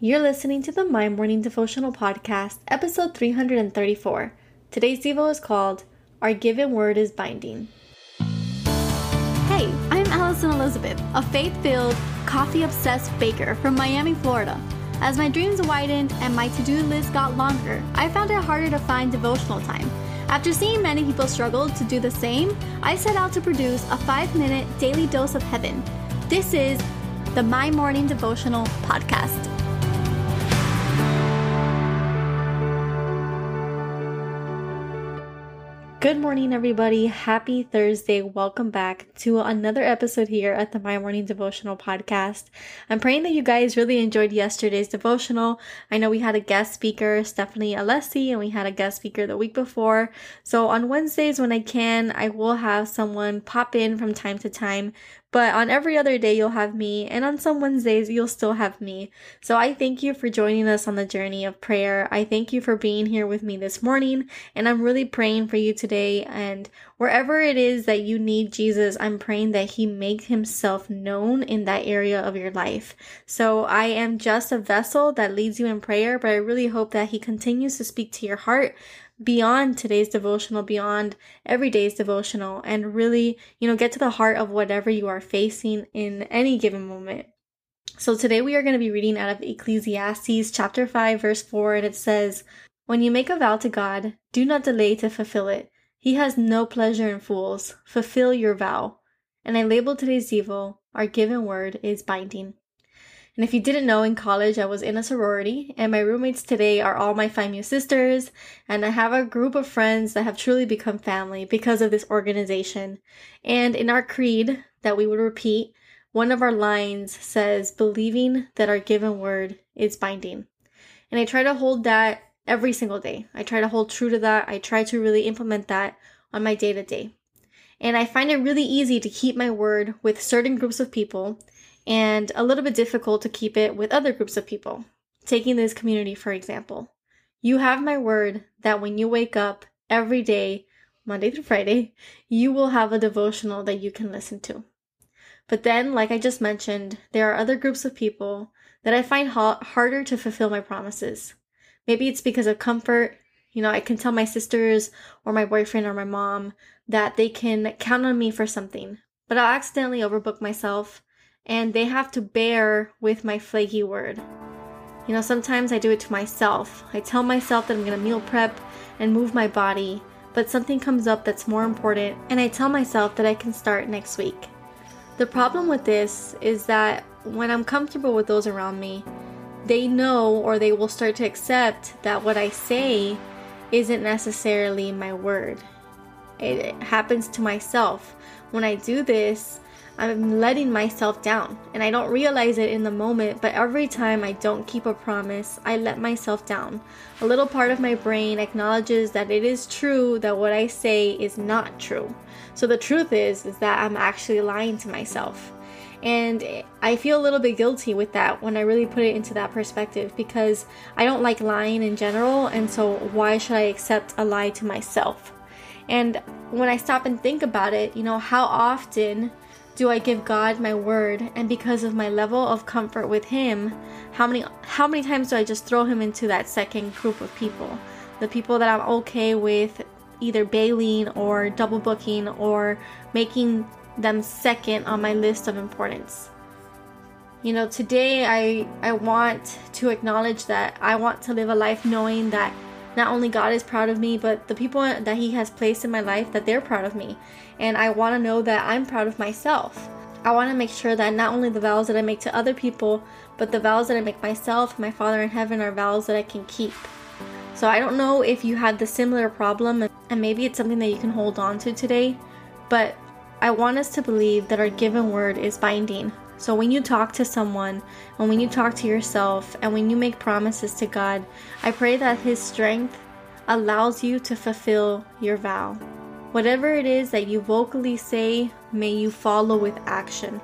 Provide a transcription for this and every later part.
You're listening to the My Morning Devotional Podcast, episode 334. Today's Devo is called Our Given Word is Binding. Hey, I'm Alison Elizabeth, a faith filled, coffee obsessed baker from Miami, Florida. As my dreams widened and my to do list got longer, I found it harder to find devotional time. After seeing many people struggle to do the same, I set out to produce a five minute daily dose of heaven. This is the My Morning Devotional Podcast. Good morning, everybody. Happy Thursday. Welcome back to another episode here at the My Morning Devotional Podcast. I'm praying that you guys really enjoyed yesterday's devotional. I know we had a guest speaker, Stephanie Alessi, and we had a guest speaker the week before. So on Wednesdays, when I can, I will have someone pop in from time to time but on every other day, you'll have me, and on some Wednesdays, you'll still have me. So I thank you for joining us on the journey of prayer. I thank you for being here with me this morning, and I'm really praying for you today. And wherever it is that you need Jesus, I'm praying that He make Himself known in that area of your life. So I am just a vessel that leads you in prayer, but I really hope that He continues to speak to your heart beyond today's devotional, beyond every day's devotional, and really, you know, get to the heart of whatever you are facing in any given moment. So today we are going to be reading out of Ecclesiastes chapter 5 verse 4 and it says, "When you make a vow to God, do not delay to fulfill it. He has no pleasure in fools. Fulfill your vow." And I label today's devo, our given word is binding. And if you didn't know, in college I was in a sorority, and my roommates today are all my Phi Mu sisters, and I have a group of friends that have truly become family because of this organization. And in our creed that we would repeat, one of our lines says, believing that our given word is binding. And I try to hold that every single day. I try to hold true to that. I try to really implement that on my day to day. And I find it really easy to keep my word with certain groups of people and a little bit difficult to keep it with other groups of people. Taking this community, for example. You have my word that when you wake up every day, Monday through Friday, you will have a devotional that you can listen to. But then, like I just mentioned, there are other groups of people that I find ha- harder to fulfill my promises. Maybe it's because of comfort. You know, I can tell my sisters or my boyfriend or my mom that they can count on me for something, but I'll accidentally overbook myself and they have to bear with my flaky word. You know, sometimes I do it to myself. I tell myself that I'm gonna meal prep and move my body, but something comes up that's more important, and I tell myself that I can start next week. The problem with this is that when I'm comfortable with those around me, they know or they will start to accept that what I say isn't necessarily my word. It happens to myself. When I do this, I'm letting myself down. And I don't realize it in the moment, but every time I don't keep a promise, I let myself down. A little part of my brain acknowledges that it is true that what I say is not true. So the truth is is that I'm actually lying to myself. And I feel a little bit guilty with that when I really put it into that perspective because I don't like lying in general, and so why should I accept a lie to myself? And when I stop and think about it, you know, how often do I give God my word and because of my level of comfort with him how many how many times do I just throw him into that second group of people? The people that I'm okay with either bailing or double booking or making them second on my list of importance. You know today I I want to acknowledge that I want to live a life knowing that not only God is proud of me, but the people that He has placed in my life that they're proud of me. And I want to know that I'm proud of myself. I want to make sure that not only the vows that I make to other people, but the vows that I make myself, my Father in heaven, are vows that I can keep. So I don't know if you had the similar problem, and maybe it's something that you can hold on to today, but I want us to believe that our given word is binding. So when you talk to someone, and when you talk to yourself, and when you make promises to God, I pray that His strength allows you to fulfill your vow. Whatever it is that you vocally say, may you follow with action.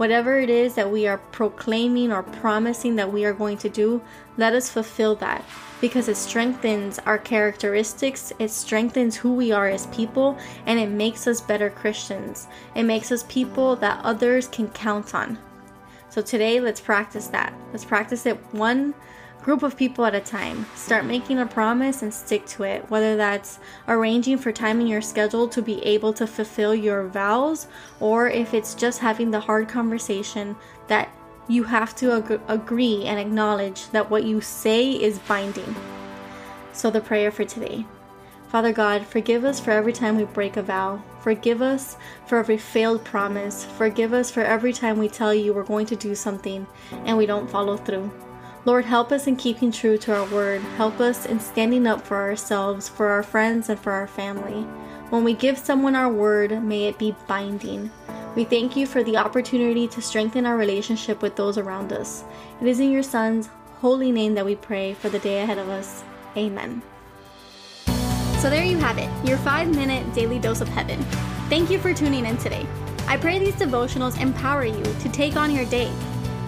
Whatever it is that we are proclaiming or promising that we are going to do, let us fulfill that because it strengthens our characteristics, it strengthens who we are as people, and it makes us better Christians. It makes us people that others can count on. So today, let's practice that. Let's practice it one group of people at a time. Start making a promise and stick to it, whether that's arranging for time in your schedule to be able to fulfill your vows, or if it's just having the hard conversation that you have to ag- agree and acknowledge that what you say is binding. So, the prayer for today. Father God, forgive us for every time we break a vow. Forgive us for every failed promise. Forgive us for every time we tell you we're going to do something and we don't follow through. Lord, help us in keeping true to our word. Help us in standing up for ourselves, for our friends, and for our family. When we give someone our word, may it be binding. We thank you for the opportunity to strengthen our relationship with those around us. It is in your Son's holy name that we pray for the day ahead of us. Amen. So there you have it, your five minute daily dose of heaven. Thank you for tuning in today. I pray these devotionals empower you to take on your day